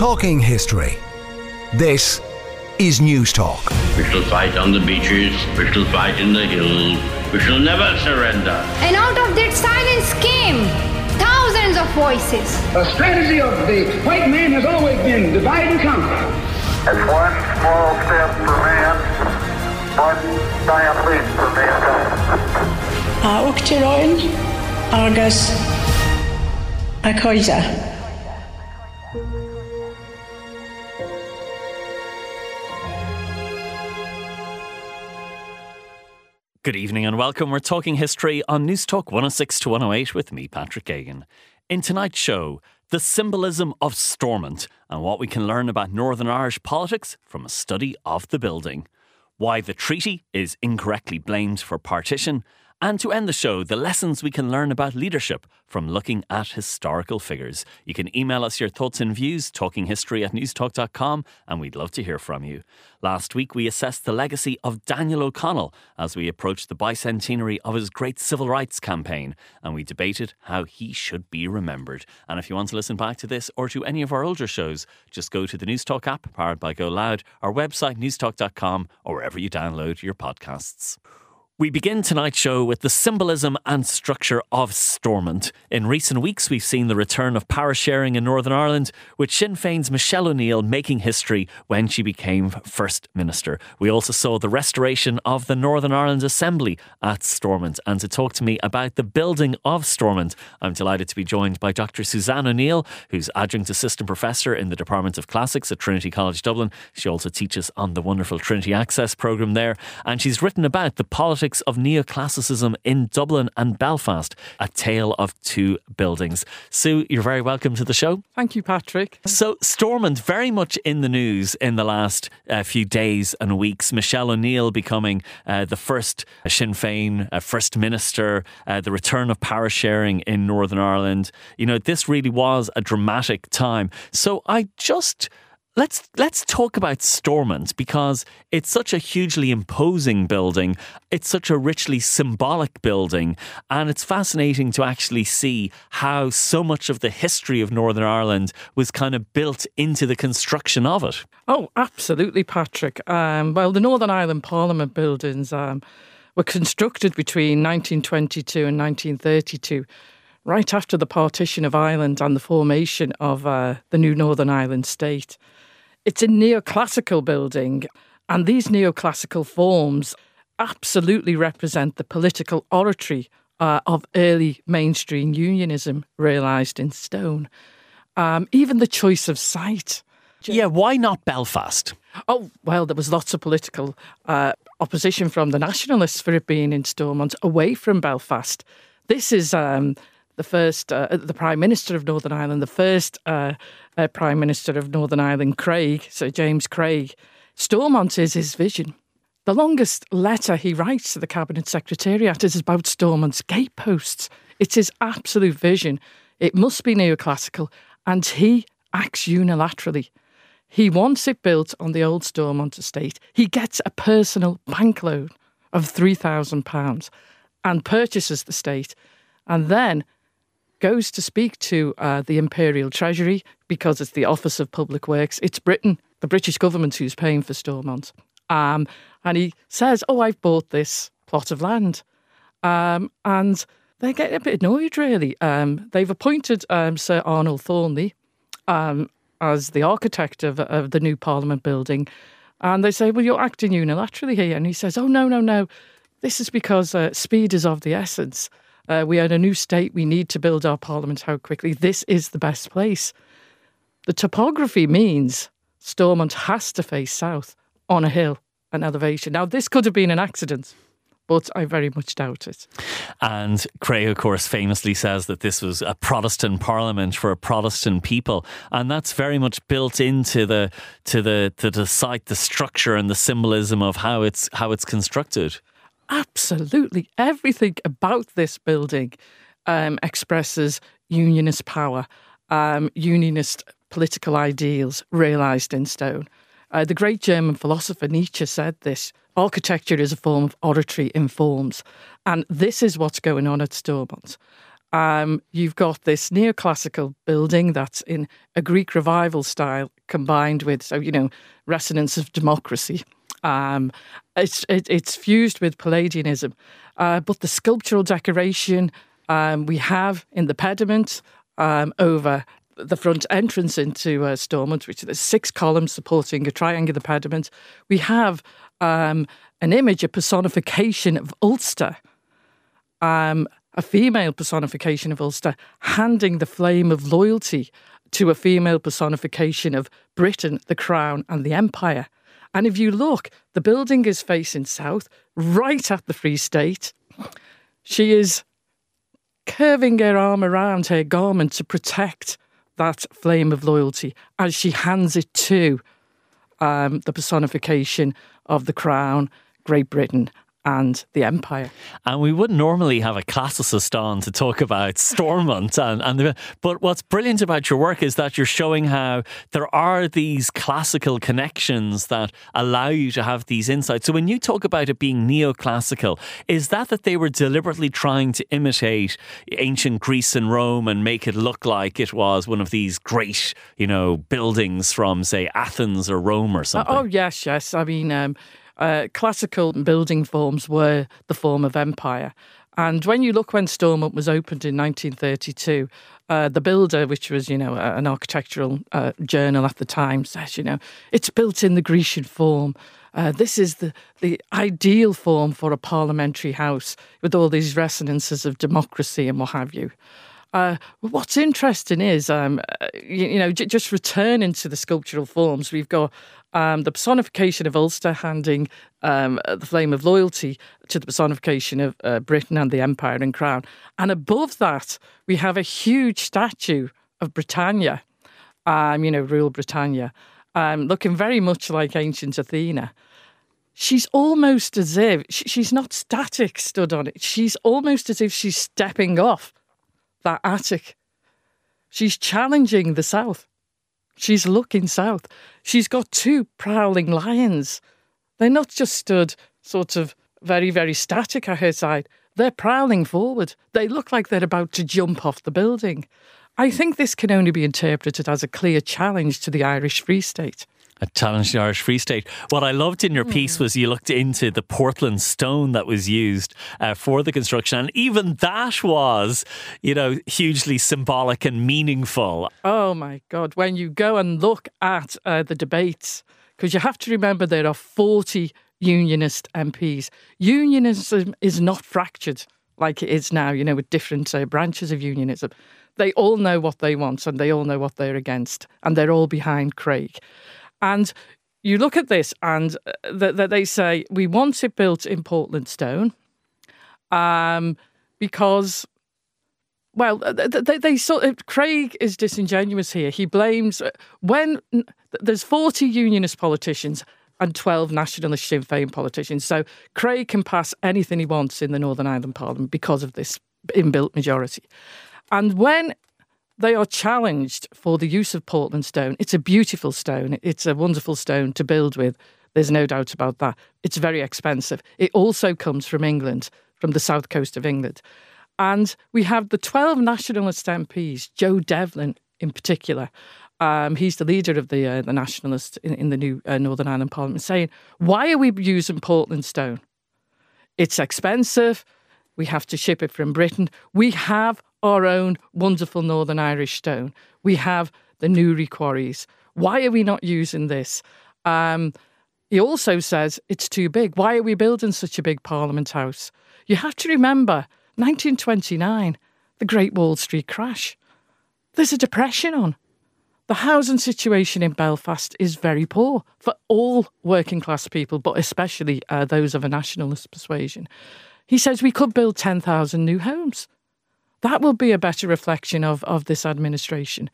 Talking history. This is News Talk. We shall fight on the beaches, we shall fight in the hills, we shall never surrender. And out of that silence came thousands of voices. The strategy of the white man has always been divide and conquer. It's one small step for man, one giant leap for mankind. A Uachtaráin agus Good evening and welcome. We're talking history on News Talk 106 to 108 with me, Patrick Geoghegan. In tonight's show, the symbolism of Stormont and what we can learn about Northern Irish politics from a study of the building. Why the treaty is incorrectly blamed for partition, and to end the show, the lessons we can learn about leadership from looking at historical figures. You can email us your thoughts and views, talkinghistory at newstalk.com, and we'd love to hear from you. Last week, we assessed the legacy of Daniel O'Connell as we approached the bicentenary of his great civil rights campaign, and we debated how he should be remembered. And if you want to listen back to this or to any of our older shows, just go to the Newstalk app, powered by Go Loud, our website, newstalk.com, or wherever you download your podcasts. We begin tonight's show with the symbolism and structure of Stormont. In recent weeks, we've seen the return of power sharing in Northern Ireland, with Sinn Féin's Michelle O'Neill making history when she became First Minister. We also saw the restoration of the Northern Ireland Assembly at Stormont. And to talk to me about the building of Stormont, I'm delighted to be joined by Dr. Suzanne O'Neill, who's Adjunct Assistant Professor in the Department of Classics at Trinity College Dublin. She also teaches on the wonderful Trinity Access programme there, and she's written about the politics of neoclassicism in Dublin and Belfast, a tale of two buildings. Sue, you're very welcome to the show. Thank you, Patrick. So, Stormont, very much in the news in the last uh, few days and weeks. Michelle O'Neill becoming uh, the first Sinn Féin uh, First Minister, uh, the return of power sharing in Northern Ireland. You know, this really was a dramatic time. So, I just let's let's talk about Stormont because it's such a hugely imposing building. It's such a richly symbolic building, and it's fascinating to actually see how so much of the history of Northern Ireland was kind of built into the construction of it. Oh, absolutely, Patrick. Um, well, the Northern Ireland Parliament buildings um, were constructed between 1922 and 1932 right after the partition of Ireland and the formation of uh, the new Northern Ireland state. It's a neoclassical building, and these neoclassical forms absolutely represent the political oratory uh, of early mainstream unionism realised in stone. Um, even the choice of site. Yeah, why not Belfast? Oh, well, there was lots of political uh, opposition from the nationalists for it being in Stormont away from Belfast. This is um, the first, uh, the Prime Minister of Northern Ireland, the first uh, uh, Prime Minister of Northern Ireland, Craig, Sir James Craig. Stormont is his vision. The longest letter he writes to the Cabinet Secretariat is about Stormont's gateposts. It's his absolute vision. It must be neoclassical, and he acts unilaterally. He wants it built on the old Stormont estate. He gets a personal bank loan of £3,000 and purchases the state. And then goes to speak to uh, the Imperial Treasury because it's the Office of Public Works. It's Britain, the British government, who's paying for Stormont. Um, and he says, Oh, I've bought this plot of land. Um, and they get a bit annoyed, really. Um, they've appointed um, Sir Arnold Thornley um, as the architect of, of the new Parliament building. And they say, Well, you're acting unilaterally here. And he says, Oh, no, no, no. This is because uh, speed is of the essence. Uh, we are in a new state. We need to build our parliament. How quickly? This is the best place. The topography means Stormont has to face south on a hill, an elevation. Now, this could have been an accident, but I very much doubt it. And Craig, of course, famously says that this was a Protestant parliament for a Protestant people, and that's very much built into the to the to the site, the structure and the symbolism of how it's how it's constructed absolutely everything about this building um, expresses unionist power, um, unionist political ideals realised in stone. Uh, the great German philosopher Nietzsche said this architecture is a form of oratory in forms. And this is what's going on at Stormont. Um, you've got this neoclassical building that's in a Greek revival style combined with, so, you know, resonance of democracy. Um, it's, it, it's fused with Palladianism. Uh, but the sculptural decoration um, we have in the pediment um, over the front entrance into uh, Stormont, which is six columns supporting a triangular pediment, we have um, an image, a personification of Ulster, um, a female personification of Ulster, handing the flame of loyalty to a female personification of Britain, the Crown, and the Empire. And if you look, the building is facing south, right at the Free State. She is curving her arm around her garment to protect that flame of loyalty as she hands it to um, the personification of the crown, Great Britain, and the empire. And we wouldn't normally have a classicist on to talk about Stormont, and, and the, but what's brilliant about your work is that you're showing how there are these classical connections that allow you to have these insights. So when you talk about it being neoclassical, is that that they were deliberately trying to imitate ancient Greece and Rome and make it look like it was one of these great, you know, buildings from say Athens or Rome or something? oh yes, yes. I mean. Um, uh, classical building forms were the form of empire. And when you look when Stormont was opened in 1932, uh, the builder, which was, you know, an architectural uh, journal at the time, says, you know, it's built in the Grecian form. Uh, this is the, the ideal form for a parliamentary house with all these resonances of democracy and what have you. Uh, what's interesting is, um, uh, you, you, know, j- just returning to the sculptural forms, we've got um, the personification of Ulster handing um, the flame of loyalty to the personification of uh, Britain and the Empire and Crown. And above that, we have a huge statue of Britannia, um, you know, Rule Britannia, um, looking very much like ancient Athena. She's almost as if she's not static stood on it. She's almost as if she's stepping off that attic. She's challenging the South. She's looking south. She's got two prowling lions. They're not just stood sort of very, very static at her side. They're prowling forward. They look like they're about to jump off the building. I think this can only be interpreted as a clear challenge to the Irish Free State a challenge the Irish Free State. What I loved in your piece was you looked into the Portland stone that was used uh, for the construction, and even that was, you know, hugely symbolic and meaningful. Oh my God! When you go and look at uh, the debates, because you have to remember there are forty Unionist MPs. Unionism is not fractured like it is now, you know, with different uh, branches of unionism. They all know what they want and they all know what they're against, and they're all behind Craig. And you look at this, and that uh, they say we want it built in Portland stone, um, because. Well, they, they sort of, Craig is disingenuous here. He blames uh, when there's 40 unionist politicians and 12 nationalist Sinn Féin politicians. So Craig can pass anything he wants in the Northern Ireland Parliament because of this inbuilt majority. And when they are challenged for the use of Portland stone. It's a beautiful stone. It's a wonderful stone to build with. There's no doubt about that. It's very expensive. It also comes from England, from the south coast of England. And we have the 12 nationalist MPs, Joe Devlin in particular. Um, he's the leader of the uh, the nationalists in, in the new uh, Northern Ireland Parliament, saying, "Why are we using Portland stone? It's expensive. We have to ship it from Britain. We have our own wonderful Northern Irish stone. We have the Newry quarries. Why are we not using this? Um, he also says it's too big. Why are we building such a big Parliament House? You have to remember 1929, the Great Wall Street crash. There's a depression on. The housing situation in Belfast is very poor for all working class people, but especially uh, those of a nationalist persuasion. He says we could build 10,000 new homes. That will be a better reflection of, of this administration.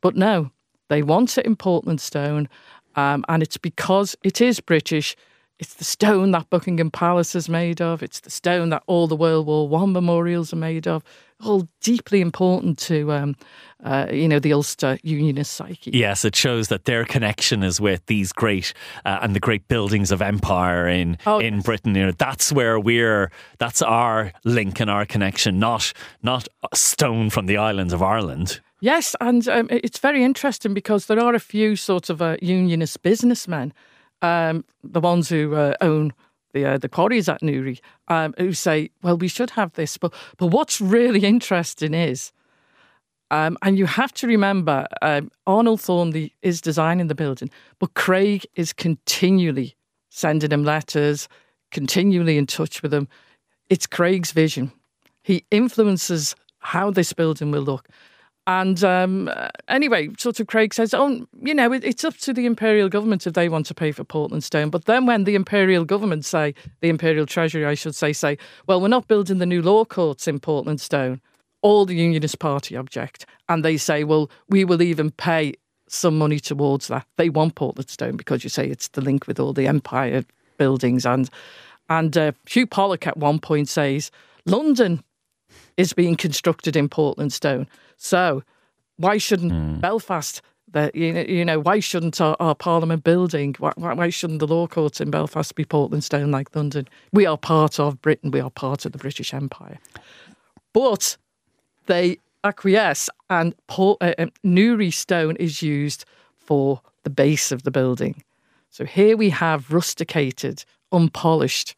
But no, they want it in Portland Stone, um, and it's because it is British, It's the stone that Buckingham Palace is made of. It's the stone that all the World War One memorials are made of. All deeply important to, um, uh, you know, the Ulster Unionist psyche. Yes, it shows that their connection is with these great uh, and the great buildings of empire in Oh, in. Britain. You know, that's where we're. That's our link and our connection, not not a stone from the islands of Ireland. Yes, and um, it's very interesting because there are a few sort of uh, unionist businessmen, um, the ones who uh, own the uh, the quarries at Newry, um, who say, "Well, we should have this." But but what's really interesting is, um, and you have to remember, um, Arnold Thornley is designing the building, but Craig is continually sending him letters, continually in touch with him. It's Craig's vision. He influences how this building will look. And um, uh, anyway, sort of Craig says, oh, you know, it, it's up to the imperial government if they want to pay for Portland Stone. But then when the imperial government say, the imperial treasury, I should say, say, well, we're not building the new law courts in Portland Stone, all the Unionist Party object. And they say, well, we will even pay some money towards that. They want Portland Stone because you say it's the link with all the empire buildings. And, and uh, Hugh Pollock at one point says, London is being constructed in Portland stone. So why shouldn't Belfast? The, you, know, you know, why shouldn't our, our Parliament building? Why, why, shouldn't the law courts in Belfast be Portland stone like London? We are part of Britain. We are part of the British Empire. But they acquiesce, and Port, uh, um, Newry stone is used for the base of the building. So here we have rusticated, unpolished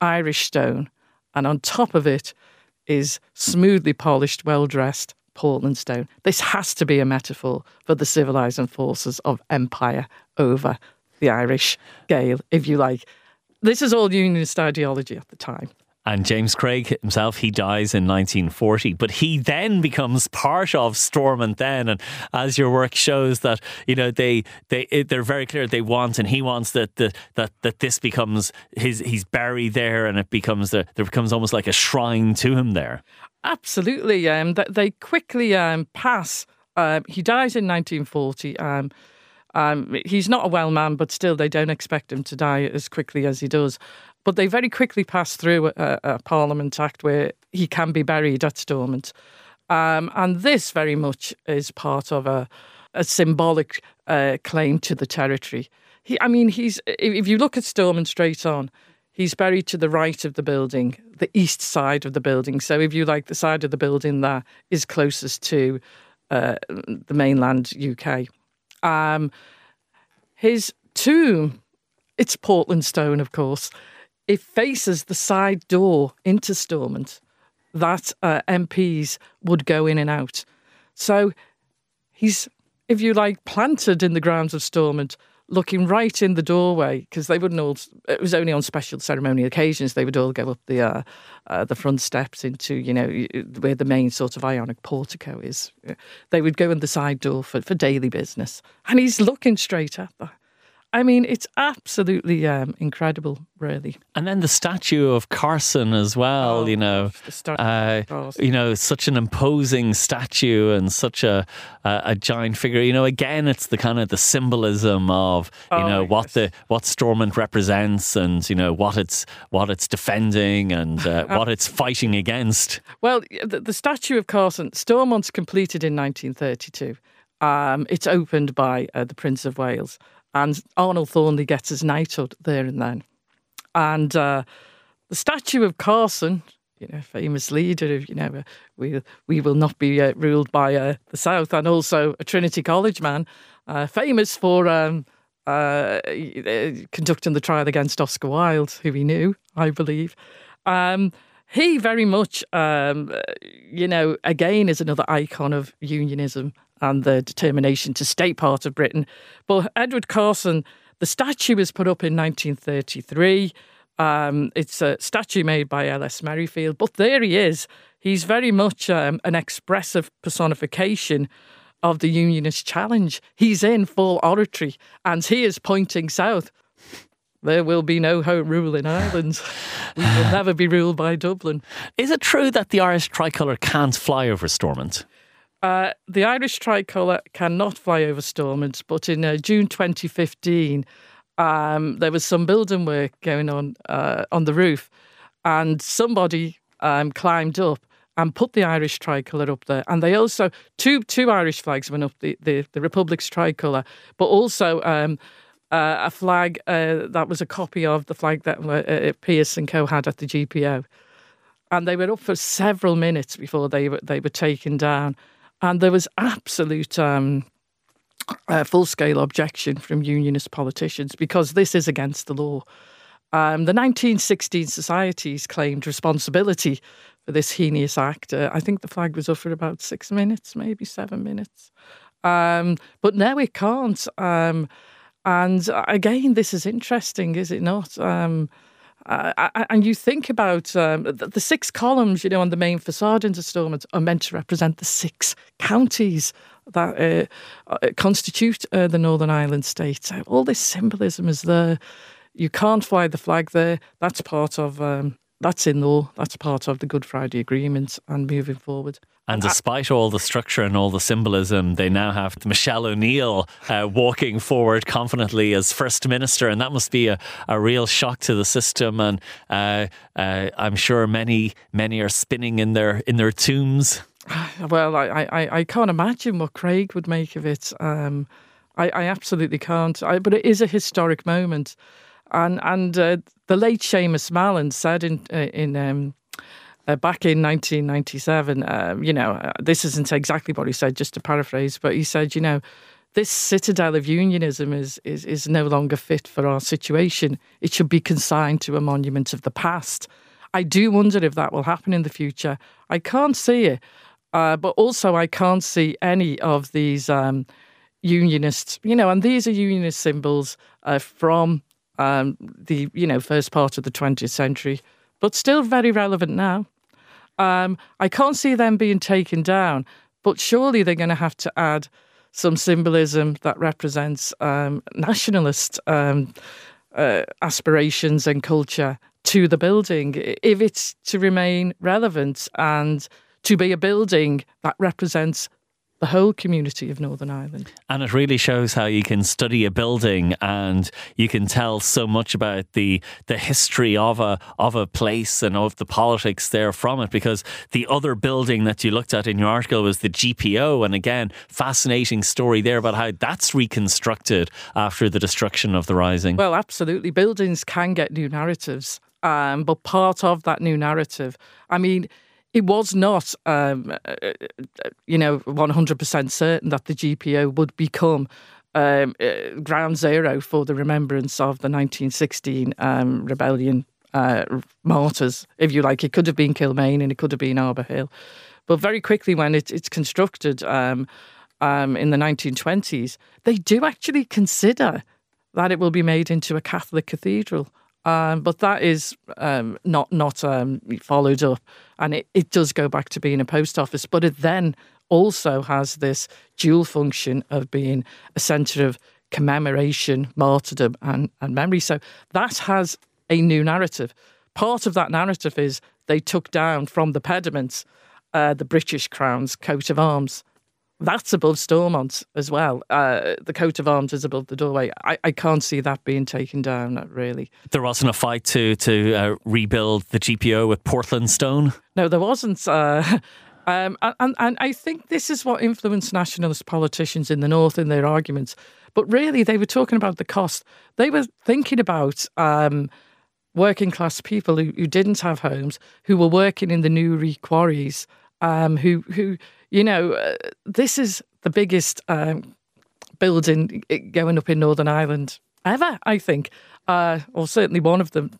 Irish stone, and on top of it is smoothly polished, well dressed Portland stone. This has to be a metaphor for the civilizing forces of empire over the Irish Gael, if you like. This is all Unionist ideology at the time. And James Craig himself, he dies in 1940, but he then becomes part of Stormont then. And as your work shows that, you know, they, they, they're very clear they want, and he wants that, the, that, that this becomes his, he's buried there and it becomes, the, there becomes almost like a shrine to him there. Absolutely. Um, th- they quickly um, pass. Um, he dies in 1940. Um, um, he's not a well man, but still, they don't expect him to die as quickly as he does. But they very quickly pass through a, a Parliament Act where he can be buried at Stormont. Um, and this very much is part of a, a symbolic uh, claim to the territory. He, I mean, he's if if you look at Stormont straight on, he's buried to the right of the building, the east side of the building. So if you like, the side of the building that is closest to uh, the mainland UK. Um, his tomb, it's Portland stone, of course. It faces the side door into Stormont that uh, MPs would go in and out. So he's, if you like, planted in the grounds of Stormont, looking right in the doorway because they wouldn't all. It was only on special ceremonial occasions they would all go up the uh, uh, the front steps into you know where the main sort of Ionic portico is. They would go in the side door for for daily business, and he's looking straight at that. I mean, it's absolutely um, incredible, really. And then the statue of Carson as well, Oh, you know, gosh, the statue uh, of you know, such an imposing statue and such a, a a giant figure. You know, again, it's the kind of the symbolism of you Oh, know what yes. the what Stormont represents and you know what it's what it's defending and uh, what it's fighting against. Well, the, the statue of Carson, Stormont's completed in 1932. Um, it's opened by uh, the Prince of Wales, and Arnold Thornley gets his knighthood there and then. And uh, the statue of Carson, you know, famous leader of, you know, uh, we we will not be uh, ruled by uh, the South, and also a Trinity College man, uh, famous for um, uh, conducting the trial against Oscar Wilde, who he knew, I believe. Um, he very much, um, you know, again is another icon of unionism and the determination to stay part of Britain. But Edward Carson, the statue was put up in 1933. Um, it's a statue made by L.S. Merrifield, but there he is. He's very much um, an expressive personification of the Unionist challenge. He's in full oratory and he is pointing south. There will be no home rule in Ireland. We will never be ruled by Dublin. Is it true that the Irish tricolour can't fly over Stormont? Uh, the Irish tricolour cannot fly over Stormont, but in uh, June 2015, um, there was some building work going on uh, on the roof, and somebody um, climbed up and put the Irish tricolour up there. And they also two two Irish flags went up the the, the Republic's tricolour, but also. Um, uh, a flag uh, that was a copy of the flag that uh, Pearse and Co had at the GPO, and they were up for several minutes before they were they were taken down, and there was absolute um, uh, full scale objection from unionist politicians because this is against the law. Um, the 1916 societies claimed responsibility for this heinous act. Uh, I think the flag was up for about six minutes, maybe seven minutes. Um, but now it can't. Um, and uh, again, this is interesting, is it not? Uh, and you think about um, the, six columns, you know, on the main facade in Stormont are meant to represent the six counties that uh, uh, constitute uh, the Northern Ireland states. All this symbolism is there. You can't fly the flag there. That's part of um, that's in law. That's part of the Good Friday Agreement and moving forward. And despite all the structure and all the symbolism, they now have Michelle O'Neill uh, walking forward confidently as First Minister, and that must be a, a real shock to the system. And uh, uh, I'm sure many many are spinning in their in their tombs. Well, I, I, I can't imagine what Craig would make of it. Um, I, I absolutely can't. I, but it is a historic moment, and and uh, the late Seamus Mallon said in uh, in um, uh, back in 1997, um, you know, uh, this isn't exactly what he said, just to paraphrase, but he said, you know, this citadel of unionism is, is, is no longer fit for our situation. It should be consigned to a monument of the past. I do wonder if that will happen in the future. I can't see it. Uh, but also, I can't see any of these um, unionist, you know, and these are unionist symbols uh, from um, the, you know, first part of the 20th century, but still very relevant now. Um, I can't see them being taken down, but surely they're going to have to add some symbolism that represents um, nationalist um, uh, aspirations and culture to the building if it's to remain relevant and to be a building that represents the whole community of Northern Ireland. And it really shows how you can study a building and you can tell so much about the the history of a of a place and of the politics there from it because the other building that you looked at in your article was the GPO and again fascinating story there about how that's reconstructed after the destruction of the rising. Well, absolutely buildings can get new narratives. Um, but part of that new narrative, I mean, it was not, um, uh, uh, you know, 100% certain that the GPO would become um, uh, ground zero for the remembrance of the 1916 um, rebellion uh, martyrs, if you like. It could have been Kilmainham and it could have been Arbour Hill. But very quickly, when it, it's constructed um, um in the 1920s, they do actually consider that it will be made into a Catholic cathedral. Um, but that is um, not not um, followed up, and it, it does go back to being a post office. But it then also has this dual function of being a centre of commemoration, martyrdom, and, and memory. So that has a new narrative. Part of that narrative is they took down from the pediments uh, the British Crown's coat of arms that's above Stormont as well. Uh, the coat of arms is above the doorway. I, I can't see that being taken down, really. There wasn't a fight to, to uh, rebuild the GPO with Portland stone? No, there wasn't. Uh, um, and, and I think this is what influenced nationalist politicians in the North in their arguments. But really, they were talking about the cost. They were thinking about um, working class people who, who didn't have homes, who were working in the Newry quarries, um, who who you know, uh, this is the biggest um, building going up in Northern Ireland ever, I think, uh, or certainly one of them.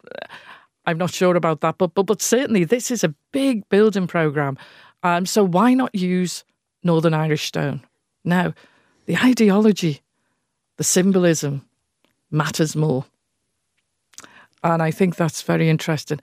I'm not sure about that, but but but certainly this is a big building program. Um, so why not use Northern Irish stone? Now, the ideology, the symbolism matters more. And I think that's very interesting.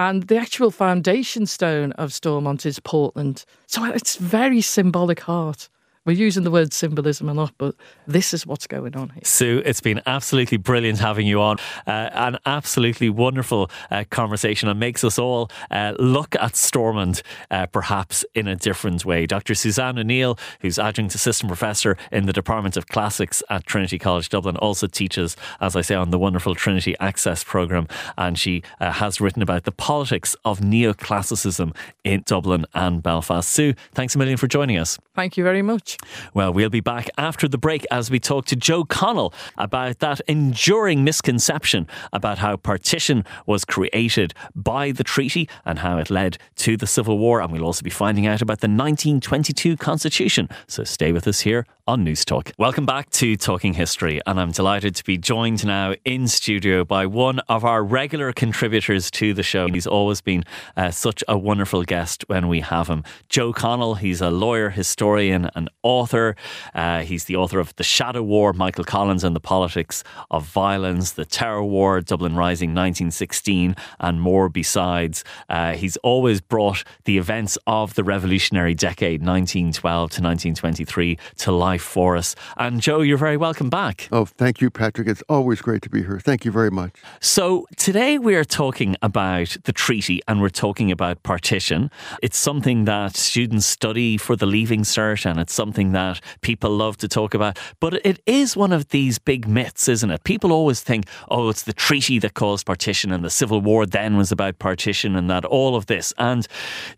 And the actual foundation stone of Stormont is Portland. So it's very symbolic heart. We're using the word symbolism a lot, but this is what's going on here. Sue, it's been absolutely brilliant having you on. Uh, an absolutely wonderful uh, conversation and makes us all uh, look at Stormont uh, perhaps in a different way. Dr. Suzanne O'Neill, who's adjunct assistant professor in the Department of Classics at Trinity College Dublin, also teaches, as I say, on the wonderful Trinity Access programme. And she uh, has written about the politics of neoclassicism in Dublin and Belfast. Sue, thanks a million for joining us. Thank you very much. Well, we'll be back after the break as we talk to Joe Connell about that enduring misconception about how partition was created by the treaty and how it led to the Civil War. And we'll also be finding out about the 1922 Constitution. So stay with us here on Newstalk. Welcome back to Talking History, and I'm delighted to be joined now in studio by one of our regular contributors to the show. He's always been uh, such a wonderful guest when we have him. Joe Connell, he's a lawyer, historian, and author. Uh, he's the author of The Shadow War, Michael Collins and the Politics of Violence, The Terror War, Dublin Rising 1916, and more besides. Uh, he's always brought the events of the revolutionary decade, 1912 to 1923, to life for us. And Joe, you're very welcome back. Oh, thank you, Patrick. It's always great to be here. Thank you very much. So, today we are talking about the treaty and we're talking about partition. It's something that students study for the Leaving Cert and it's something that people love to talk about. But it is one of these big myths, isn't it? People always think, oh, it's the treaty that caused partition and the Civil War then was about partition and that all of this. And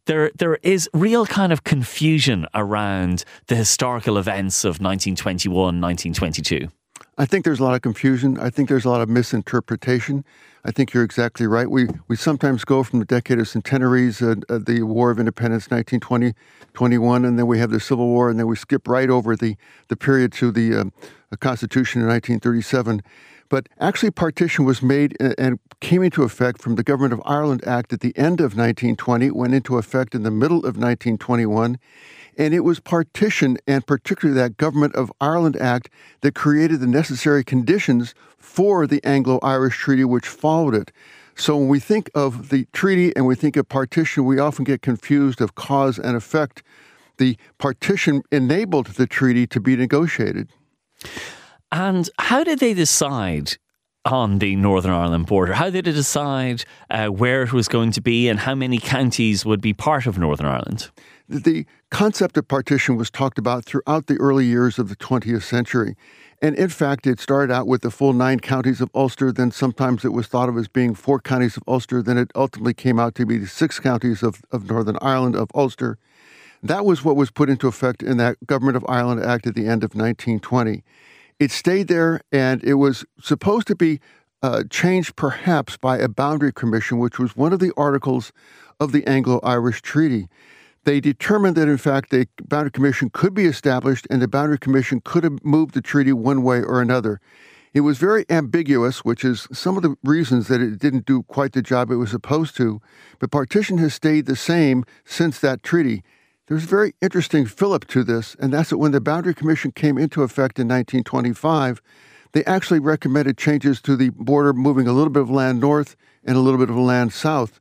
there, there is real kind of confusion around the historical events of 1921, 1922? I think there's a lot of confusion. I think there's a lot of misinterpretation. I think you're exactly right. We we sometimes go from the decade of centenaries, uh, uh, the War of Independence, 1920, 21, and then we have the Civil War, and then we skip right over the the period to the, the Constitution in 1937. But actually, partition was made uh, and came into effect from the Government of Ireland Act at the end of 1920, went into effect in the middle of 1921. And it was partition, and particularly that Government of Ireland Act, that created the necessary conditions for the Anglo Irish Treaty, which followed it. So when we think of the treaty and we think of partition, we often get confused of cause and effect. The partition enabled the treaty to be negotiated. And how did they decide on the Northern Ireland border? How did they decide uh, where it was going to be and how many counties would be part of Northern Ireland? The concept of partition was talked about throughout the early years of the 20th century. And in fact, it started out with the full nine counties of Ulster. Then sometimes it was thought of as being four counties of Ulster. Then it ultimately came out to be the six counties of, of Northern Ireland of Ulster. That was what was put into effect in that Government of Ireland Act at the end of 1920. It stayed there, and it was supposed to be uh, changed perhaps by a boundary commission, which was one of the articles of the Anglo Irish Treaty they determined that, in fact, a boundary commission could be established and the boundary commission could have moved the treaty one way or another. It was very ambiguous, which is some of the reasons that it didn't do quite the job it was supposed to. But partition has stayed the same since that treaty. There's a very interesting fillip to this, and that's that when the Boundary Commission came into effect in 1925, they actually recommended changes to the border, moving a little bit of land north and a little bit of land south.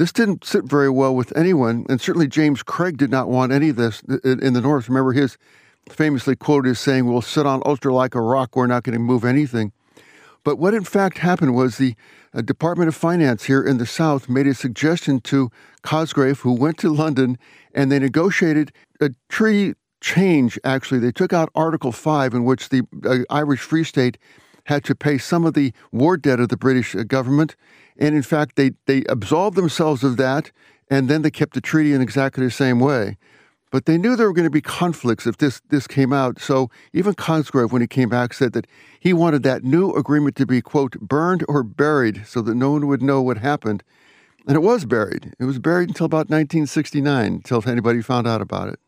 This didn't sit very well with anyone, and certainly James Craig did not want any of this in the North. Remember, his famously quoted as saying, We'll sit on Ulster like a rock, we're not going to move anything. But what in fact happened was the uh, Department of Finance here in the South made a suggestion to Cosgrave, who went to London, and they negotiated a treaty change. Actually, they took out Article 5, in which the uh, Irish Free State had to pay some of the war debt of the British uh, government. And in fact, they, they absolved themselves of that, and then they kept the treaty in exactly the same way. But they knew there were going to be conflicts if this, this came out. So even Cosgrave, when he came back, said that he wanted that new agreement to be, quote, burned or buried so that no one would know what happened. And it was buried. It was buried until about 1969, until anybody found out about it.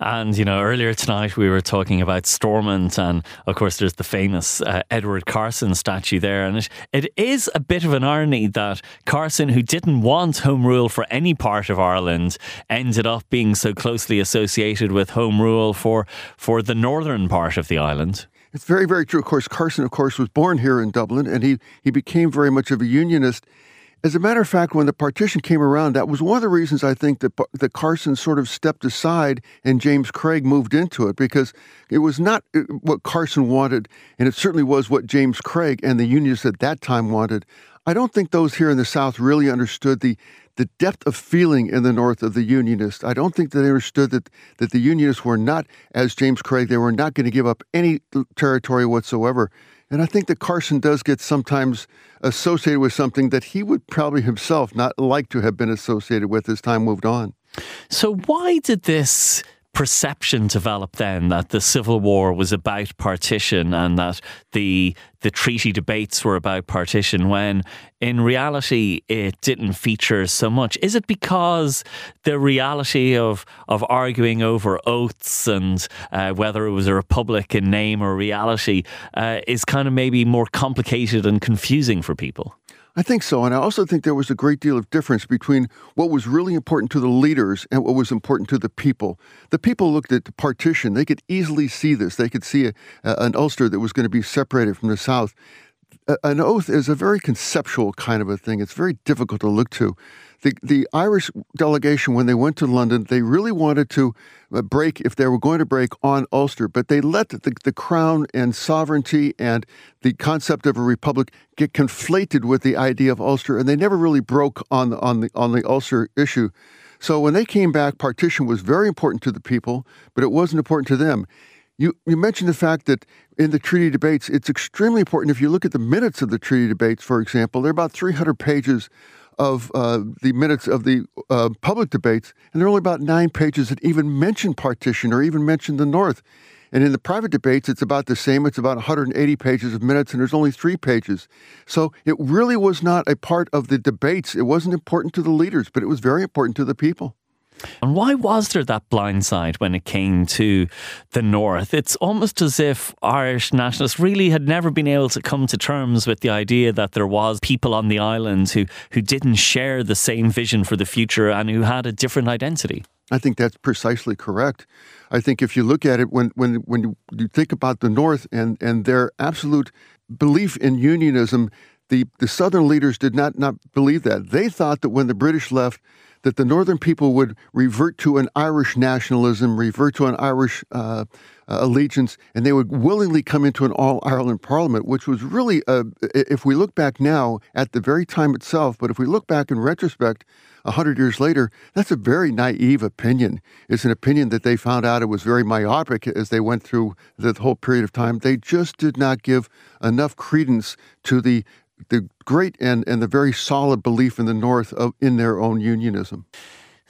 And, you know, earlier tonight we were talking about Stormont, and of course, there's the famous uh, Edward Carson statue there. And it, it is a bit of an irony that Carson, who didn't want home rule for any part of Ireland, ended up being so closely associated with home rule for, for the northern part of the island. It's very, very true. Of course, Carson, of course, was born here in Dublin, and he, he became very much of a unionist As a matter of fact, when the partition came around, that was one of the reasons I think that, that Carson sort of stepped aside and James Craig moved into it because it was not uh, what Carson wanted, and it certainly was what James Craig and the Unionists at that time wanted. I don't think those here in the South really understood the the depth of feeling in the North of the Unionists. I don't think that they understood that, that the Unionists were not, as James Craig, they were not going to give up any territory whatsoever. And I think that Carson does get sometimes associated with something that he would probably himself not like to have been associated with as time moved on. So, why did this perception developed then that the Civil War was about partition and that the the treaty debates were about partition when in reality it didn't feature so much. Is it because the reality of of arguing over oaths and uh, whether it was a republic in name or reality uh, is kind of maybe more complicated and confusing for people? I think so. And I also think there was a great deal of difference between what was really important to the leaders and what was important to the people. The people looked at the partition. They could easily see this. They could see a, an Ulster that was going to be separated from the South. an oath is a very conceptual kind of a thing. It's very difficult to look to the, the Irish delegation, when they went to London, they really wanted to uh, break, if they were going to break, on Ulster, but they let the, the crown and sovereignty and the concept of a republic get conflated with the idea of Ulster, and they never really broke on the, on the, on the Ulster issue. So when they came back, partition was very important to the people, but it wasn't important to them. You, you mentioned the fact that in the treaty debates, it's extremely important. If you look at the minutes of the treaty debates, for example, they're about 300 pages of uh, the minutes of the uh, public debates, and there are only about nine pages that even mention partition or even mention the North. And in the private debates, it's about the same. It's about 180 pages of minutes, and there's only three pages. So it really was not a part of the debates. It wasn't important to the leaders, but it was very important to the people. And why was there that blind side when it came to the North? It's almost as if Irish nationalists really had never been able to come to terms with the idea that there was people on the island who, who didn't share the same vision for the future and who had a different identity. I think that's precisely correct. I think if you look at it, when when when you think about the North and and their absolute belief in unionism, the the Southern leaders did not not believe that. They thought that when the British left, that the northern people would revert to an Irish nationalism, revert to an Irish uh, uh, allegiance, and they would willingly come into an all Ireland parliament, which was really, uh, if we look back now at the very time itself, but if we look back in retrospect, a hundred years later, that's a very naive opinion. It's an opinion that they found out it was very myopic as they went through the whole period of time. They just did not give enough credence to the the great and, and the very solid belief in the North of, in their own unionism.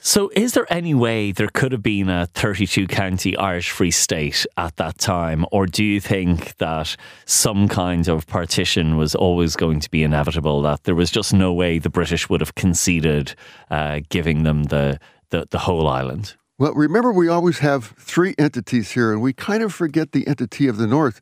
So, is there any way there could have been a 32 county Irish Free State at that time? Or do you think that some kind of partition was always going to be inevitable, that there was just no way the British would have conceded uh, giving them the, the, the whole island? Well, remember, we always have three entities here, and we kind of forget the entity of the North.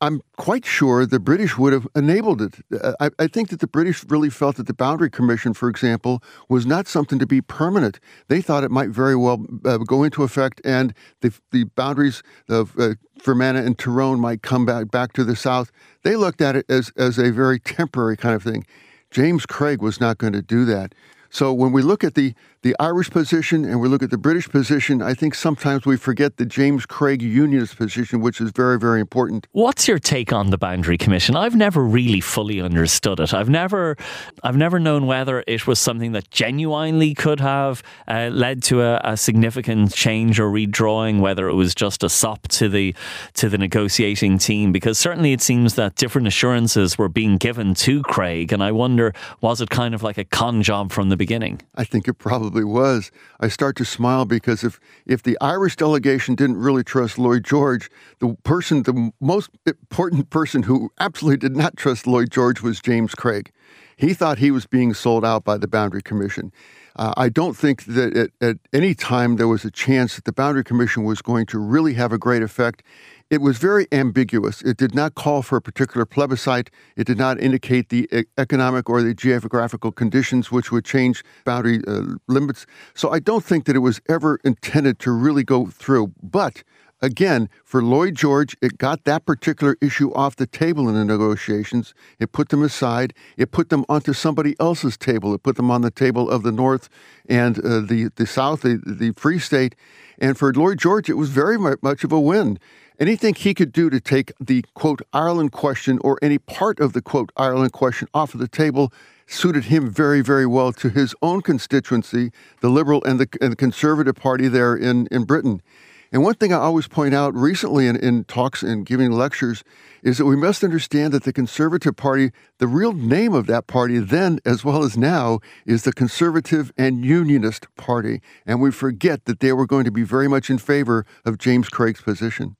I'm quite sure the British would have enabled it. Uh, I, I, think that the British really felt that the Boundary Commission, for example, was not something to be permanent. They thought it might very well uh, go into effect and the, the boundaries of uh, Fermanagh and Tyrone might come back, back to the south. They looked at it as, as a very temporary kind of thing. James Craig was not going to do that. So when we look at the the Irish position and we look at the British position, I think sometimes we forget the James Craig Unionist position, which is very, very important. What's your take on the Boundary Commission? I've never really fully understood it. I've never, I've never known whether it was something that genuinely could have uh, led to a, a, significant change or redrawing, whether it was just a sop to the to the negotiating team. Because certainly it seems that different assurances were being given to Craig, and I wonder was it kind of like a con job from the beginning? I think it probably probably was. I start to smile because if, if the Irish delegation didn't really trust Lloyd George, the person, the most important person who absolutely did not trust Lloyd George was James Craig. He thought he was being sold out by the Boundary Commission. Uh, I don't think that at, at any time there was a chance that the Boundary Commission was going to really have a great effect. It was very ambiguous. It did not call for a particular plebiscite. It did not indicate the economic or the geographical conditions which would change boundary uh, limits. So I don't think that it was ever intended to really go through. But again, for Lloyd George, it got that particular issue off the table in the negotiations. It put them aside. It put them onto somebody else's table. It put them on the table of the North and uh, the, the South, the, the Free State. And for Lloyd George, it was very much of a win. Anything he could do to take the quote Ireland question or any part of the quote Ireland question off of the table suited him very, very well to his own constituency, the Liberal and the, and the Conservative Party there in, in Britain. And one thing I always point out recently in, in talks and giving lectures is that we must understand that the Conservative Party, the real name of that party then as well as now, is the Conservative and Unionist Party. And we forget that they were going to be very much in favor of James Craig's position.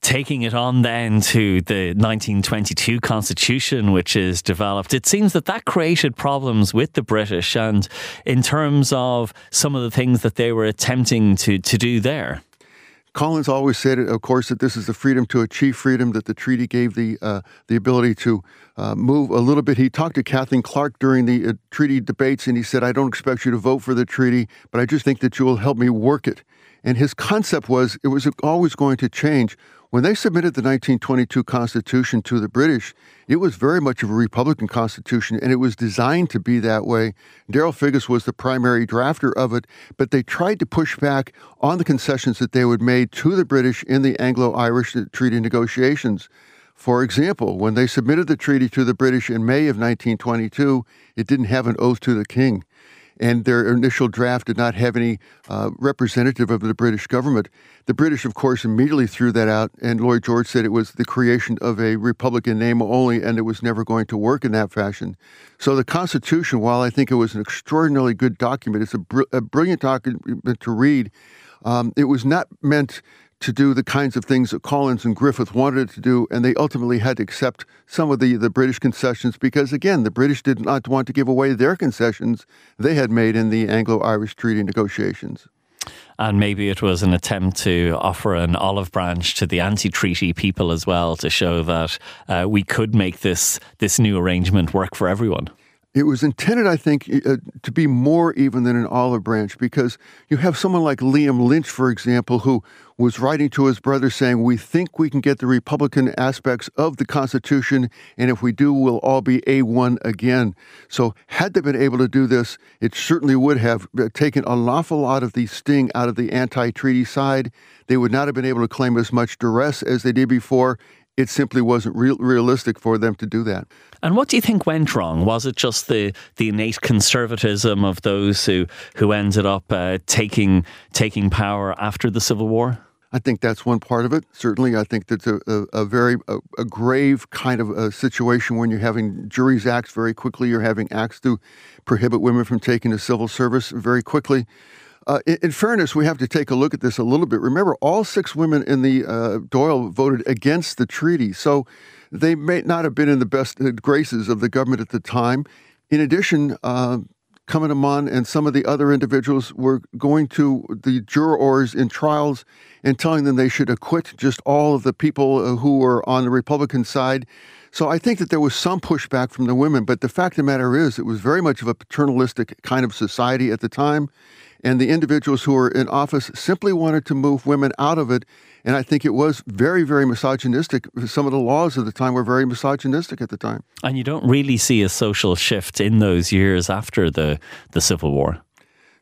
Taking it on then to the 1922 Constitution, which is developed, it seems that that created problems with the British and in terms of some of the things that they were attempting to, to do there. Collins always said, of course, that this is the freedom to achieve freedom, that the treaty gave the uh, the ability to uh, move a little bit. He talked to Kathleen Clarke during the uh, treaty debates, and he said, "I don't expect you to vote for the treaty, but I just think that you will help me work it." And his concept was it was always going to change. When they submitted the 1922 Constitution to the British, it was very much of a Republican Constitution, and it was designed to be that way. Darrell Figgis was the primary drafter of it, but they tried to push back on the concessions that they would made to the British in the Anglo-Irish treaty negotiations. For example, when they submitted the treaty to the British in May of 1922, it didn't have an oath to the king and their initial draft did not have any uh, representative of the British government. The British, of course, immediately threw that out, and Lloyd George said it was the creation of a Republican name only, and it was never going to work in that fashion. So the Constitution, while I think it was an extraordinarily good document, it's a, br- a brilliant document to read. Um, it was not meant to do the kinds of things that Collins and Griffith wanted to do, and they ultimately had to accept some of the, the British concessions because, again, the British did not want to give away their concessions they had made in the Anglo Irish treaty negotiations. And maybe it was an attempt to offer an olive branch to the anti-treaty people as well to show that uh, we could make this this new arrangement work for everyone. It was intended, I think, uh, to be more even than an olive branch because you have someone like Liam Lynch, for example, who was writing to his brother saying, We think we can get the Republican aspects of the Constitution, and if we do, we'll all be A1 again. So, had they been able to do this, it certainly would have uh, taken an awful lot of the sting out of the anti treaty side. They would not have been able to claim as much duress as they did before it simply wasn't real, realistic for them to do that. And what do you think went wrong? Was it just the, the innate conservatism of those who, who ended up uh, taking taking power after the Civil War? I think that's one part of it. Certainly, I think that's a, a, a very a, a, grave kind of a situation when you're having juries acts very quickly. You're having acts to prohibit women from taking the civil service very quickly. Uh, in, in, fairness, we have to take a look at this a little bit. Remember, all six women in the uh, Dáil voted against the treaty, so they may not have been in the best uh, graces of the government at the time. In addition, uh, and some of the other individuals were going to the jurors in trials and telling them they should acquit just all of the people uh, who were on the Republican side. So I think that there was some pushback from the women, but the fact of the matter is, it was very much of a paternalistic kind of society at the time. And the individuals who were in office simply wanted to move women out of it. And I think it was very, very misogynistic. Some of the laws of the time were very misogynistic at the time. And you don't really see a social shift in those years after the, the Civil War.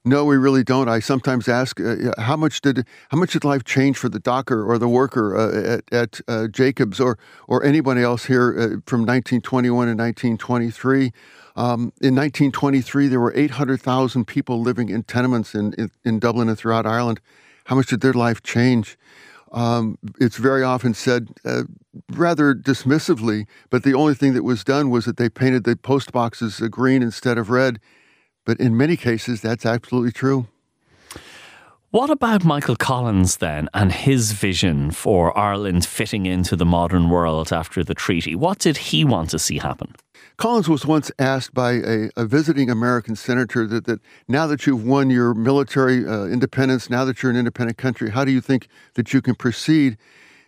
No, we really don't. I sometimes ask, uh, how much did how much did life change for the docker or the worker uh, at, at uh, Jacobs or or anybody else here uh, from 1921 to 1923? Um, in 1923, there were 800,000 people living in tenements in, in, in, Dublin and throughout Ireland. How much did their life change? Um, it's very often said uh, rather dismissively, but the only thing that was done was that they painted the post boxes green instead of red. But in many cases, that's absolutely true. What about Michael Collins then and his vision for Ireland fitting into the modern world after the treaty? What did he want to see happen? Collins was once asked by a, a visiting American senator that, that now that you've won your military uh, independence, now that you're an independent country, how do you think that you can proceed?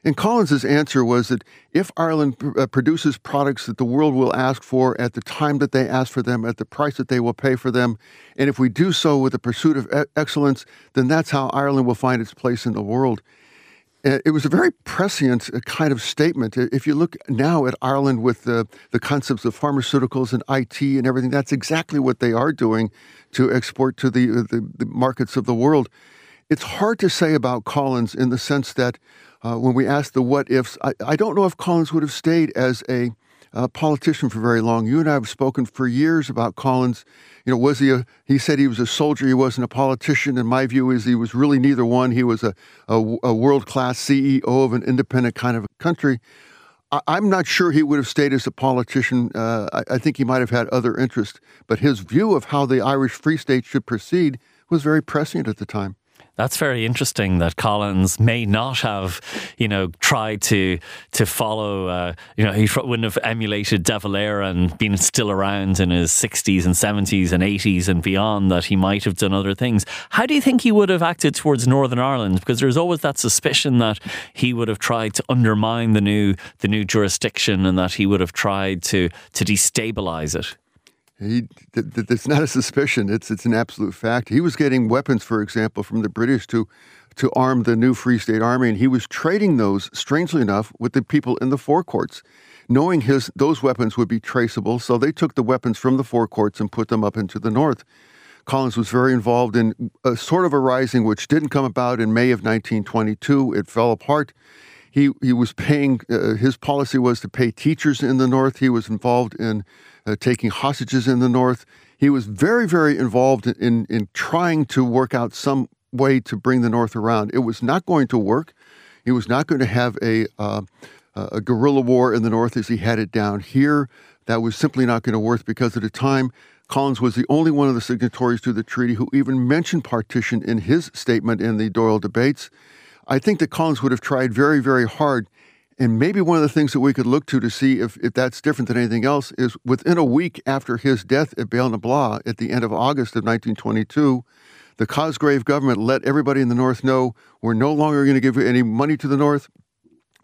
And Collins's answer was that if Ireland pr- uh, produces products that the world will ask for at the time that they ask for them, at the price that they will pay for them, and if we do so with the pursuit of e- excellence, then that's how Ireland will find its place in the world. it was a very prescient uh, kind of statement. If you look now at Ireland with the, the concepts of pharmaceuticals and IT and everything, that's exactly what they are doing to export to the, uh, the, the markets of the world. It's hard to say about Collins in the sense that uh, when we ask the what ifs, I, I, don't know if Collins would have stayed as a, a politician for very long. You and I have spoken for years about Collins you know, was he a, he said he was a soldier, he wasn't a politician. And my view is he was really neither one. He was a, a, a world class CEO of an independent kind of country. I, am not sure he would have stayed as a politician. Uh, I, I think he might have had other interests. But his view of how the Irish Free State should proceed was very prescient at the time. That's very interesting that Collins may not have, you know, tried to to follow. Uh, you know, he wouldn't have emulated De Valera and been still around in his sixties and seventies and eighties and beyond. That he might have done other things. How do you think he would have acted towards Northern Ireland? Because there's always that suspicion that he would have tried to undermine the new the new jurisdiction and that he would have tried to to destabilize it. He, th- th- it's not a suspicion. It's it's an absolute fact. He was getting weapons, for example, from the British to to arm the new Free State Army, and he was trading those, strangely enough, with the people in the Four Courts, knowing his those weapons would be traceable. So they took the weapons from the Four Courts and put them up into the north. Collins was very involved in a sort of a rising which didn't come about in May of 1922. It fell apart. He he was paying. Uh, his policy was to pay teachers in the north. He was involved in uh, taking hostages in the north. He was very, very involved in, in trying to work out some way to bring the North around. It was not going to work. He was not going to have a, uh, a guerrilla war in the North as he had it down here. That was simply not going to work because at the time, Collins was the only one of the signatories to the treaty who even mentioned partition in his statement in the Dáil debates. I think that Collins would have tried very, very hard and maybe one of the things that we could look to to see if, if that's different than anything else is within a week after his death at Béal-na-Bláth at the end of August of 1922, the Cosgrave government let everybody in the North know we're no longer going to give any money to the North.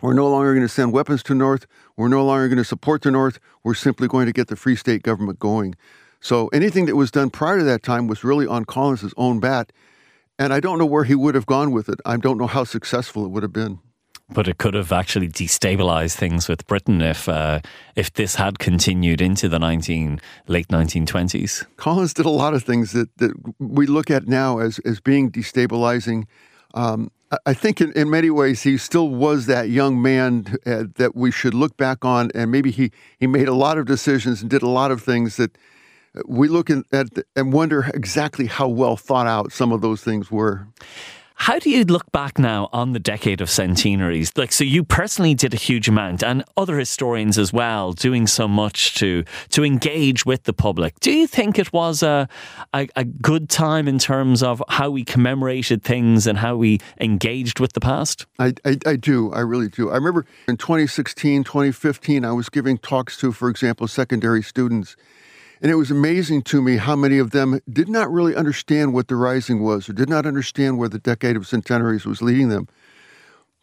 We're no longer going to send weapons to North. We're no longer going to support the North. We're simply going to get the Free State government going. So anything that was done prior to that time was really on Collins's own bat. And I don't know where he would have gone with it. I don't know how successful it would have been but it could have actually destabilized things with Britain if uh, if this had continued into the 19 late 1920s. Collins did a lot of things that, that we look at now as as being destabilizing. Um, I think in, in many ways he still was that young man uh, that we should look back on, and maybe he, he made a lot of decisions and did a lot of things that we look at and wonder exactly how well thought out some of those things were. How do you look back now on the decade of centenaries? Like, so you personally did a huge amount, and other historians as well, doing so much to to engage with the public. Do you think it was a, a, a good time in terms of how we commemorated things and how we engaged with the past? I, I, I do. I really do. I remember in 2016, 2015, I was giving talks to, for example, secondary students and it was amazing to me how many of them did not really understand what the rising was or did not understand where the decade of centenaries was leading them.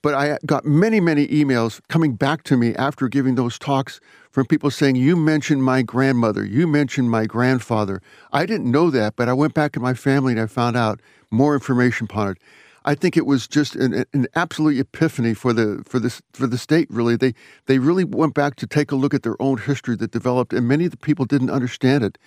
But I got many, many emails coming back to me after giving those talks from people saying, You mentioned my grandmother, you mentioned my grandfather. I didn't know that, but I went back in my family and I found out more information upon it. I think it was just an, an absolute epiphany for the for this for the state. Really, they they really went back to take a look at their own history that developed, and many of the people didn't understand it.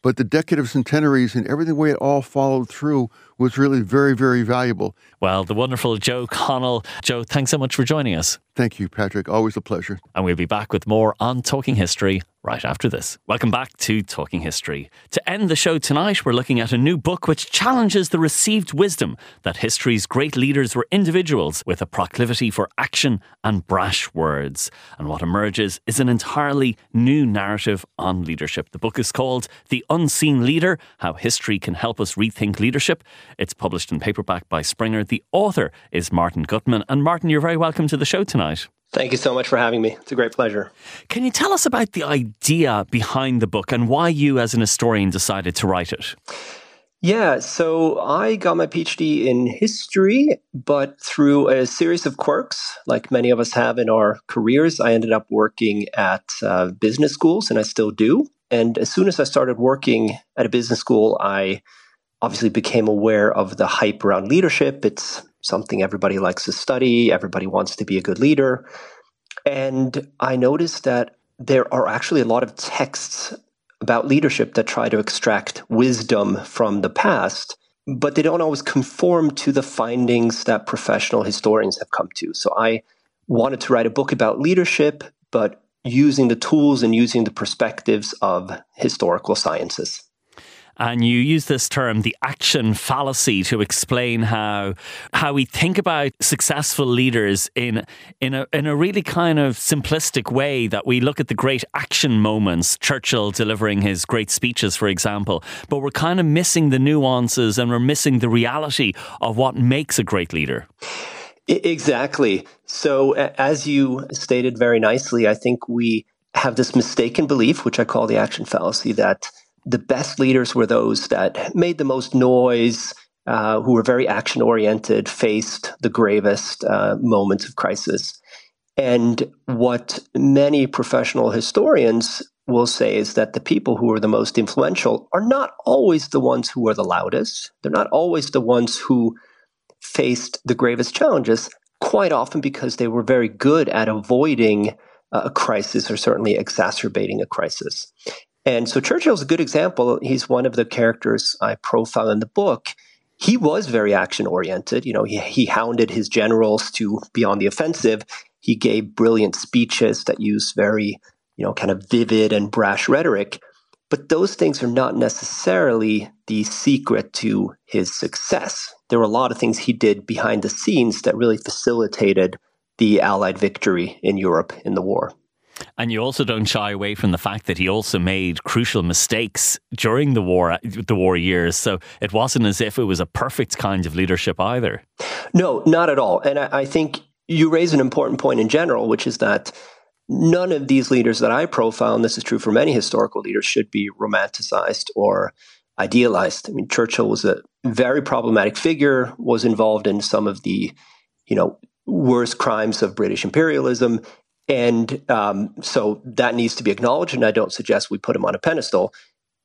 But the decade of centenaries and everything the way it all followed through was really very, very valuable. Well, the wonderful Joe Connell. Joe, thanks so much for joining us. Thank you, Patrick. Always a pleasure. And we'll be back with more on Talking History right after this. Welcome back to Talking History. To end the show tonight, we're looking at a new book which challenges the received wisdom that history's great leaders were individuals with a proclivity for action and brash words. And what emerges is an entirely new narrative on leadership. The book is called The Unseen Leader How History Can Help Us Rethink Leadership. It's published in paperback by Springer. The author is Martin Gutmann. And Martin, you're very welcome to the show tonight. Thank you so much for having me. It's a great pleasure. Can you tell us about the idea behind the book and why you, as an historian, decided to write it? Yeah, so I got my PhD in history, but through a series of quirks, like many of us have in our careers, I ended up working at uh, business schools, and I still do. And as soon as I started working at a business school, I obviously became aware of the hype around leadership. It's something everybody likes to study, everybody wants to be a good leader. And I noticed that there are actually a lot of texts about leadership that try to extract wisdom from the past, but they don't always conform to the findings that professional historians have come to. So I wanted to write a book about leadership, but using the tools and using the perspectives of historical sciences. And you use this term, the action fallacy, to explain how how we think about successful leaders in in a in a really kind of simplistic way. That we look at the great action moments, Churchill delivering his great speeches, for example, but we're kind of missing the nuances and we're missing the reality of what makes a great leader. Exactly. So, as you stated very nicely, I think we have this mistaken belief, which I call the action fallacy, that the best leaders were those that made the most noise, uh, who were very action oriented, faced the gravest uh, moments of crisis. And what many professional historians will say is that the people who are the most influential are not always the ones who are the loudest. They're not always the ones who faced the gravest challenges, quite often because they were very good at avoiding a crisis or certainly exacerbating a crisis. And so Churchill's a good example. He's one of the characters I profile in the book. He was very action oriented. You know, he, he hounded his generals to be on the offensive. He gave brilliant speeches that used very, you know, kind of vivid and brash rhetoric. But those things are not necessarily the secret to his success. There were a lot of things he did behind the scenes that really facilitated the Allied victory in Europe in the war. And you also don't shy away from the fact that he also made crucial mistakes during the war, the war years. So it wasn't as if it was a perfect kind of leadership either. No, not at all. And I, I think you raise an important point in general, which is that none of these leaders that I profile, and this is true for many historical leaders, should be romanticized or idealized. I mean, Churchill was a very problematic figure, was involved in some of the, you know, worst crimes of British imperialism. And um, so that needs to be acknowledged, and I don't suggest we put him on a pedestal.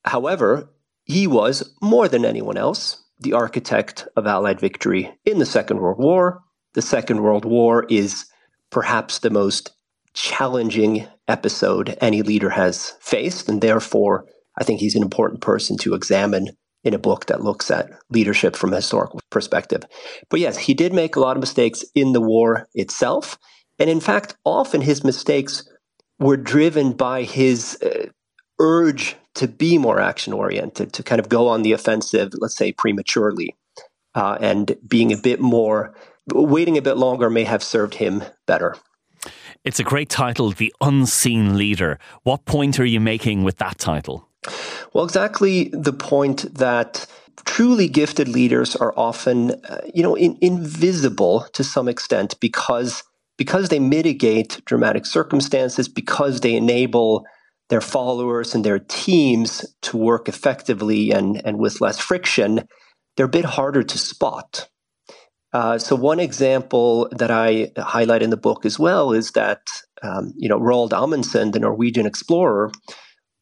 However, he was, more than anyone else, the architect of Allied victory in the Second World War. The Second World War is perhaps the most challenging episode any leader has faced, and therefore, I think he's an important person to examine in a book that looks at leadership from a historical perspective. But yes, he did make a lot of mistakes in the war itself. And in fact, often his mistakes were driven by his uh, urge to be more action oriented, to kind of go on the offensive, let's say prematurely. Uh, and being a bit more, waiting a bit longer may have served him better. It's a great title, The Unseen Leader. What point are you making with that title? Well, exactly the point that truly gifted leaders are often, uh, you know, in, invisible to some extent because because they mitigate dramatic circumstances, because they enable their followers and their teams to work effectively and, and with less friction, they're a bit harder to spot. Uh, so one example that I highlight in the book as well is that um, you know Roald Amundsen, the Norwegian explorer,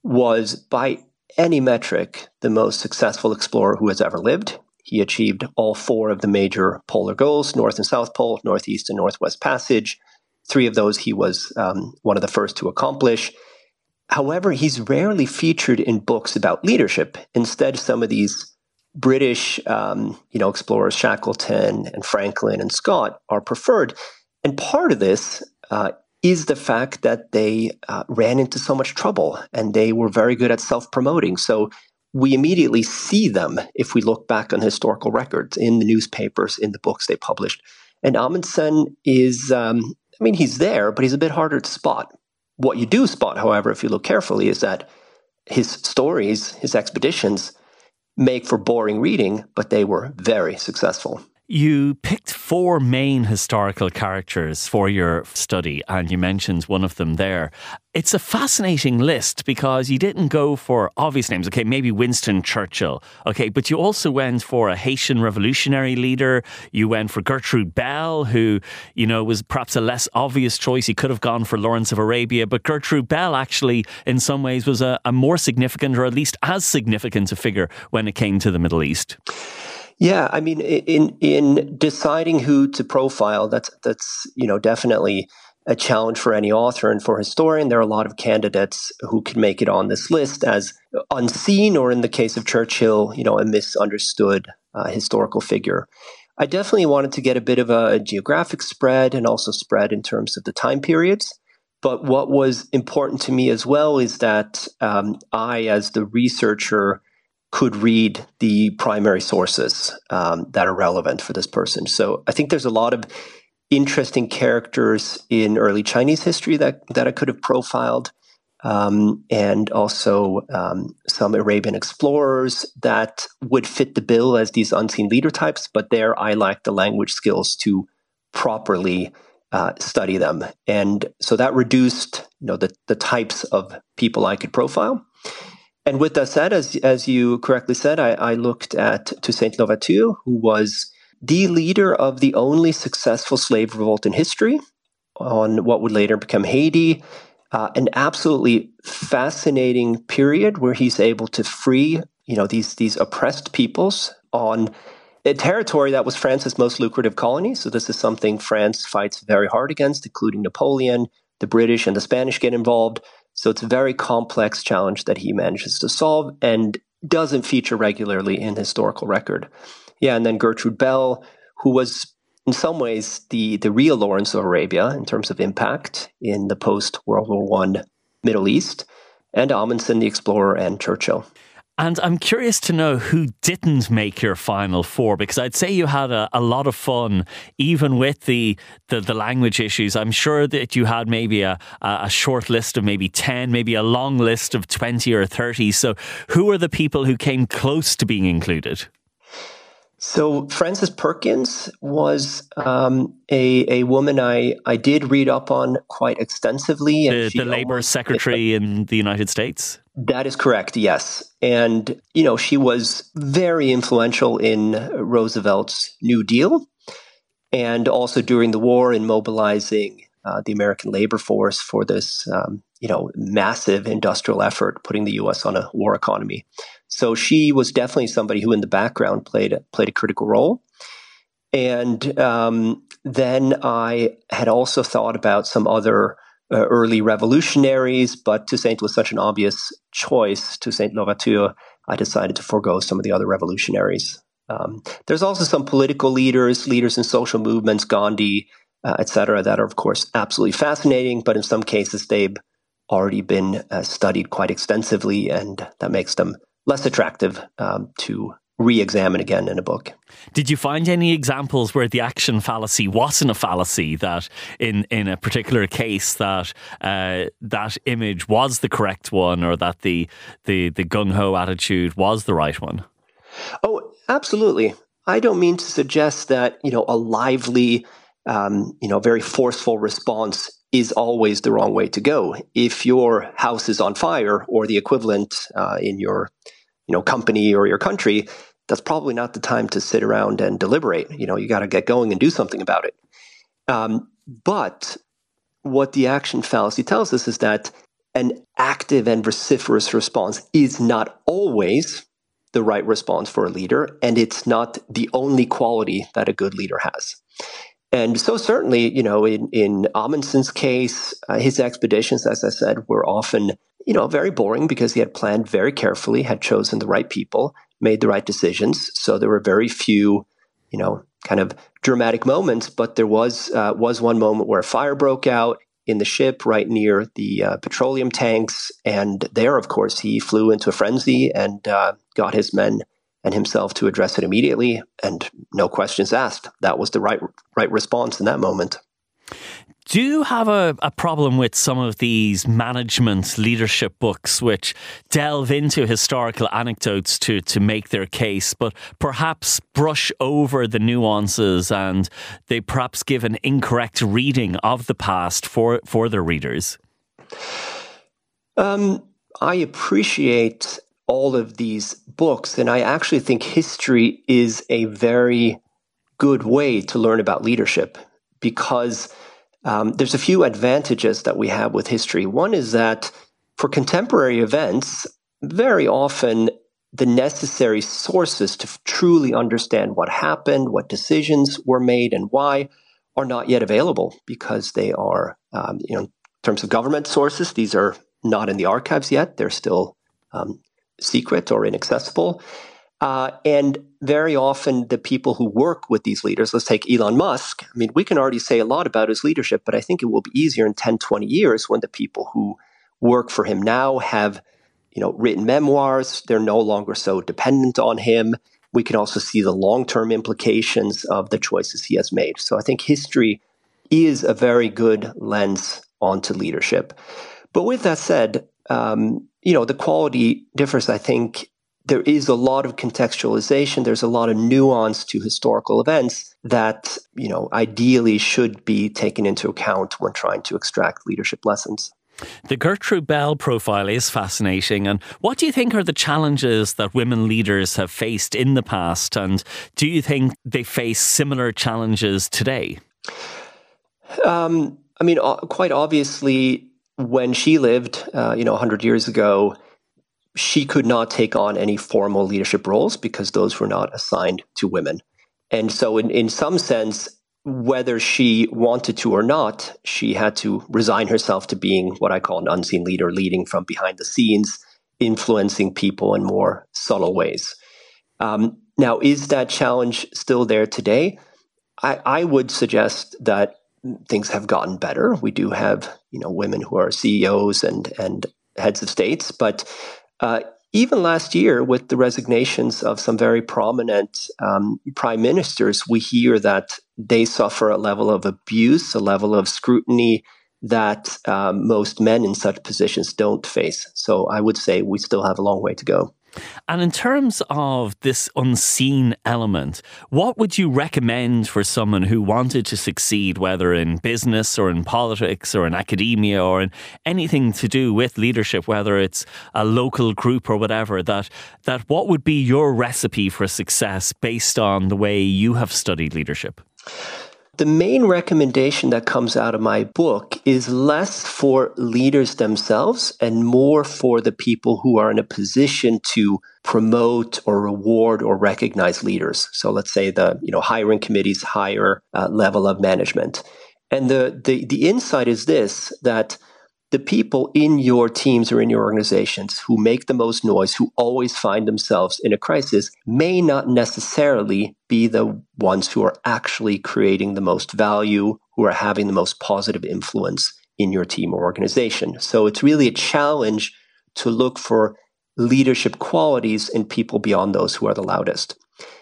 was by any metric the most successful explorer who has ever lived. He achieved all four of the major polar goals North and South Pole, Northeast and Northwest Passage. Three of those he was um, one of the first to accomplish. However, he's rarely featured in books about leadership. Instead, some of these British, um, you know, explorers, Shackleton and Franklin and Scott, are preferred. And part of this uh, is the fact that they uh, ran into so much trouble and they were very good at self promoting. So we immediately see them if we look back on historical records in the newspapers, in the books they published. And Amundsen is, um, I mean, he's there, but he's a bit harder to spot. What you do spot, however, if you look carefully, is that his stories, his expeditions, make for boring reading, but they were very successful. You picked four main historical characters for your study, and you mentioned one of them there. It's a fascinating list because you didn't go for obvious names. Okay, maybe Winston Churchill. Okay, but you also went for a Haitian revolutionary leader. You went for Gertrude Bell, who, you know, was perhaps a less obvious choice. You could have gone for Lawrence of Arabia, but Gertrude Bell actually, in some ways, was a, a more significant or at least as significant a figure when it came to the Middle East. Yeah, I mean, in in deciding who to profile, that's that's you know definitely a challenge for any author and for historian. There are a lot of candidates who can make it on this list as unseen, or in the case of Churchill, you know, a misunderstood uh, historical figure. I definitely wanted to get a bit of a geographic spread and also spread in terms of the time periods. But what was important to me as well is that um, I, as the researcher, could read the primary sources um, that are relevant for this person. So I think there's a lot of interesting characters in early Chinese history that, that I could have profiled, um, and also um, some Arabian explorers that would fit the bill as these unseen leader types. But there, I lacked the language skills to properly uh, study them, and so that reduced, you know, the the types of people I could profile. And with that said, as, as you correctly said, I, I looked at Toussaint Louverture, who was the leader of the only successful slave revolt in history on what would later become Haiti. Uh, an absolutely fascinating period where he's able to free, you know, these these oppressed peoples on a territory that was France's most lucrative colony. So this is something France fights very hard against, including Napoleon. The British and the Spanish get involved. So it's a very complex challenge that he manages to solve and doesn't feature regularly in historical record. Yeah, and then Gertrude Bell, who was in some ways the, the real Lawrence of Arabia in terms of impact in the post World War One Middle East, and Amundsen the explorer and Churchill. And I'm curious to know who didn't make your final four because I'd say you had a, a lot of fun, even with the, the, the language issues. I'm sure that you had maybe a, a short list of maybe 10, maybe a long list of 20 or 30. So, who are the people who came close to being included? So Frances Perkins was um, a a woman I, I did read up on quite extensively. the, the Labor Secretary in the United States. That is correct. Yes, and you know she was very influential in Roosevelt's New Deal, and also during the war in mobilizing uh, the American labor force for this um, you know massive industrial effort, putting the U.S. on a war economy. So she was definitely somebody who, in the background, played played a critical role. And um, then I had also thought about some other uh, early revolutionaries, but Toussaint was such an obvious choice. Toussaint Louverture, I decided to forego some of the other revolutionaries. Um, there's also some political leaders, leaders in social movements, Gandhi, uh, etc., that are of course absolutely fascinating, but in some cases they've already been uh, studied quite extensively, and that makes them less attractive um, to re-examine again in a book. Did you find any examples where the action fallacy wasn't a fallacy? That in in a particular case that uh, that image was the correct one, or that the the the gung ho attitude was the right one? Oh, absolutely. I don't mean to suggest that you know a lively, um, you know, very forceful response is always the wrong way to go. If your house is on fire or the equivalent uh, in your you know company or your country, that's probably not the time to sit around and deliberate. You know, you got to get going and do something about it. Um, but what the action fallacy tells us is that an active and vociferous response is not always the right response for a leader, and it's not the only quality that a good leader has. And so, certainly, you know, in, in Amundsen's case, uh, his expeditions, as I said, were often, you know, very boring because he had planned very carefully, had chosen the right people, made the right decisions. So there were very few, you know, kind of dramatic moments. But there was uh, was one moment where a fire broke out in the ship right near the uh, petroleum tanks, and there, of course, he flew into a frenzy and uh, got his men and himself to address it immediately and no questions asked. That was the right right response in that moment. Do you have a, a problem with some of these management leadership books which delve into historical anecdotes to, to make their case, but perhaps brush over the nuances and they perhaps give an incorrect reading of the past for, for their readers? Um, I appreciate all of these books. And I actually think history is a very good way to learn about leadership because um, there's a few advantages that we have with history. One is that for contemporary events, very often the necessary sources to truly understand what happened, what decisions were made, and why are not yet available because they are, um, you know, in terms of government sources, these are not in the archives yet. They're still um, secret or inaccessible. Uh, and very often, the people who work with these leaders, let's take Elon Musk. I mean, we can already say a lot about his leadership, but I think it will be easier in 10, 20 years when the people who work for him now have, you know, written memoirs. They're no longer so dependent on him. We can also see the long term implications of the choices he has made. So I think history is a very good lens onto leadership. But with that said, um, you know, the quality differs, I think, there is a lot of contextualization there's a lot of nuance to historical events that you know ideally should be taken into account when trying to extract leadership lessons the Gertrude Bell profile is fascinating. And what do you think are the challenges that women leaders have faced in the past? And do you think they face similar challenges today? Um, I mean, quite obviously, when she lived, uh, you know, 100 years ago, she could not take on any formal leadership roles because those were not assigned to women. And so, in, in some sense, whether she wanted to or not, she had to resign herself to being what I call an unseen leader, leading from behind the scenes, influencing people in more subtle ways. Um, now, is that challenge still there today? I, I would suggest that things have gotten better. We do have, you know, women who are CEOs and and heads of states, but uh, even last year, with the resignations of some very prominent um, prime ministers, we hear that they suffer a level of abuse, a level of scrutiny that um, most men in such positions don't face. So I would say we still have a long way to go. And in terms of this unseen element, what would you recommend for someone who wanted to succeed, whether in business or in politics or in academia or in anything to do with leadership, whether it's a local group or whatever, that, that what would be your recipe for success based on the way you have studied leadership? The main recommendation that comes out of my book is less for leaders themselves and more for the people who are in a position to promote or reward or recognize leaders. So let's say the you know hiring committees higher uh, level of management. And the, the the insight is this that the people in your teams or in your organizations who make the most noise, who always find themselves in a crisis, may not necessarily be the ones who are actually creating the most value, who are having the most positive influence in your team or organization. So it's really a challenge to look for leadership qualities in people beyond those who are the loudest.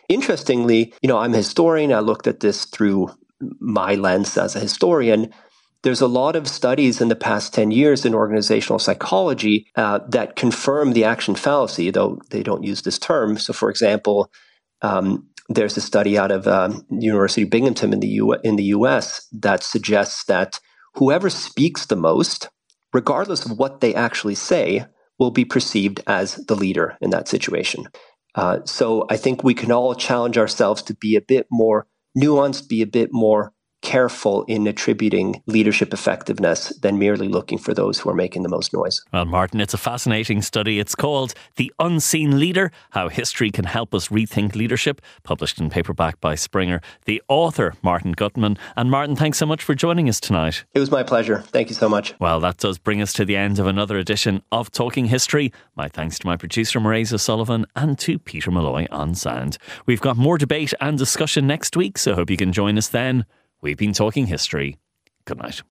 Interestingly, you know, I'm a historian. I looked at this through my lens as a historian there's a lot of studies in the past 10 years in organizational psychology uh, that confirm the action fallacy, though they don't use this term. So, for example, um, there's a study out of um, University of Binghamton in the, U- in the US that suggests that whoever speaks the most, regardless of what they actually say, will be perceived as the leader in that situation. Uh, so I think we can all challenge ourselves to be a bit more nuanced, be a bit more careful in attributing leadership effectiveness than merely looking for those who are making the most noise. Well, Martin, it's a fascinating study. It's called The Unseen Leader How History Can Help Us Rethink Leadership, published in paperback by Springer. The author, Martin Gutmann. And Martin, thanks so much for joining us tonight. It was my pleasure. Thank you so much. Well, that does bring us to the end of another edition of Talking History. My thanks to my producer, Marisa Sullivan, and to Peter Malloy on sound. We've got more debate and discussion next week, so hope you can join us then. We've been talking history. Good night.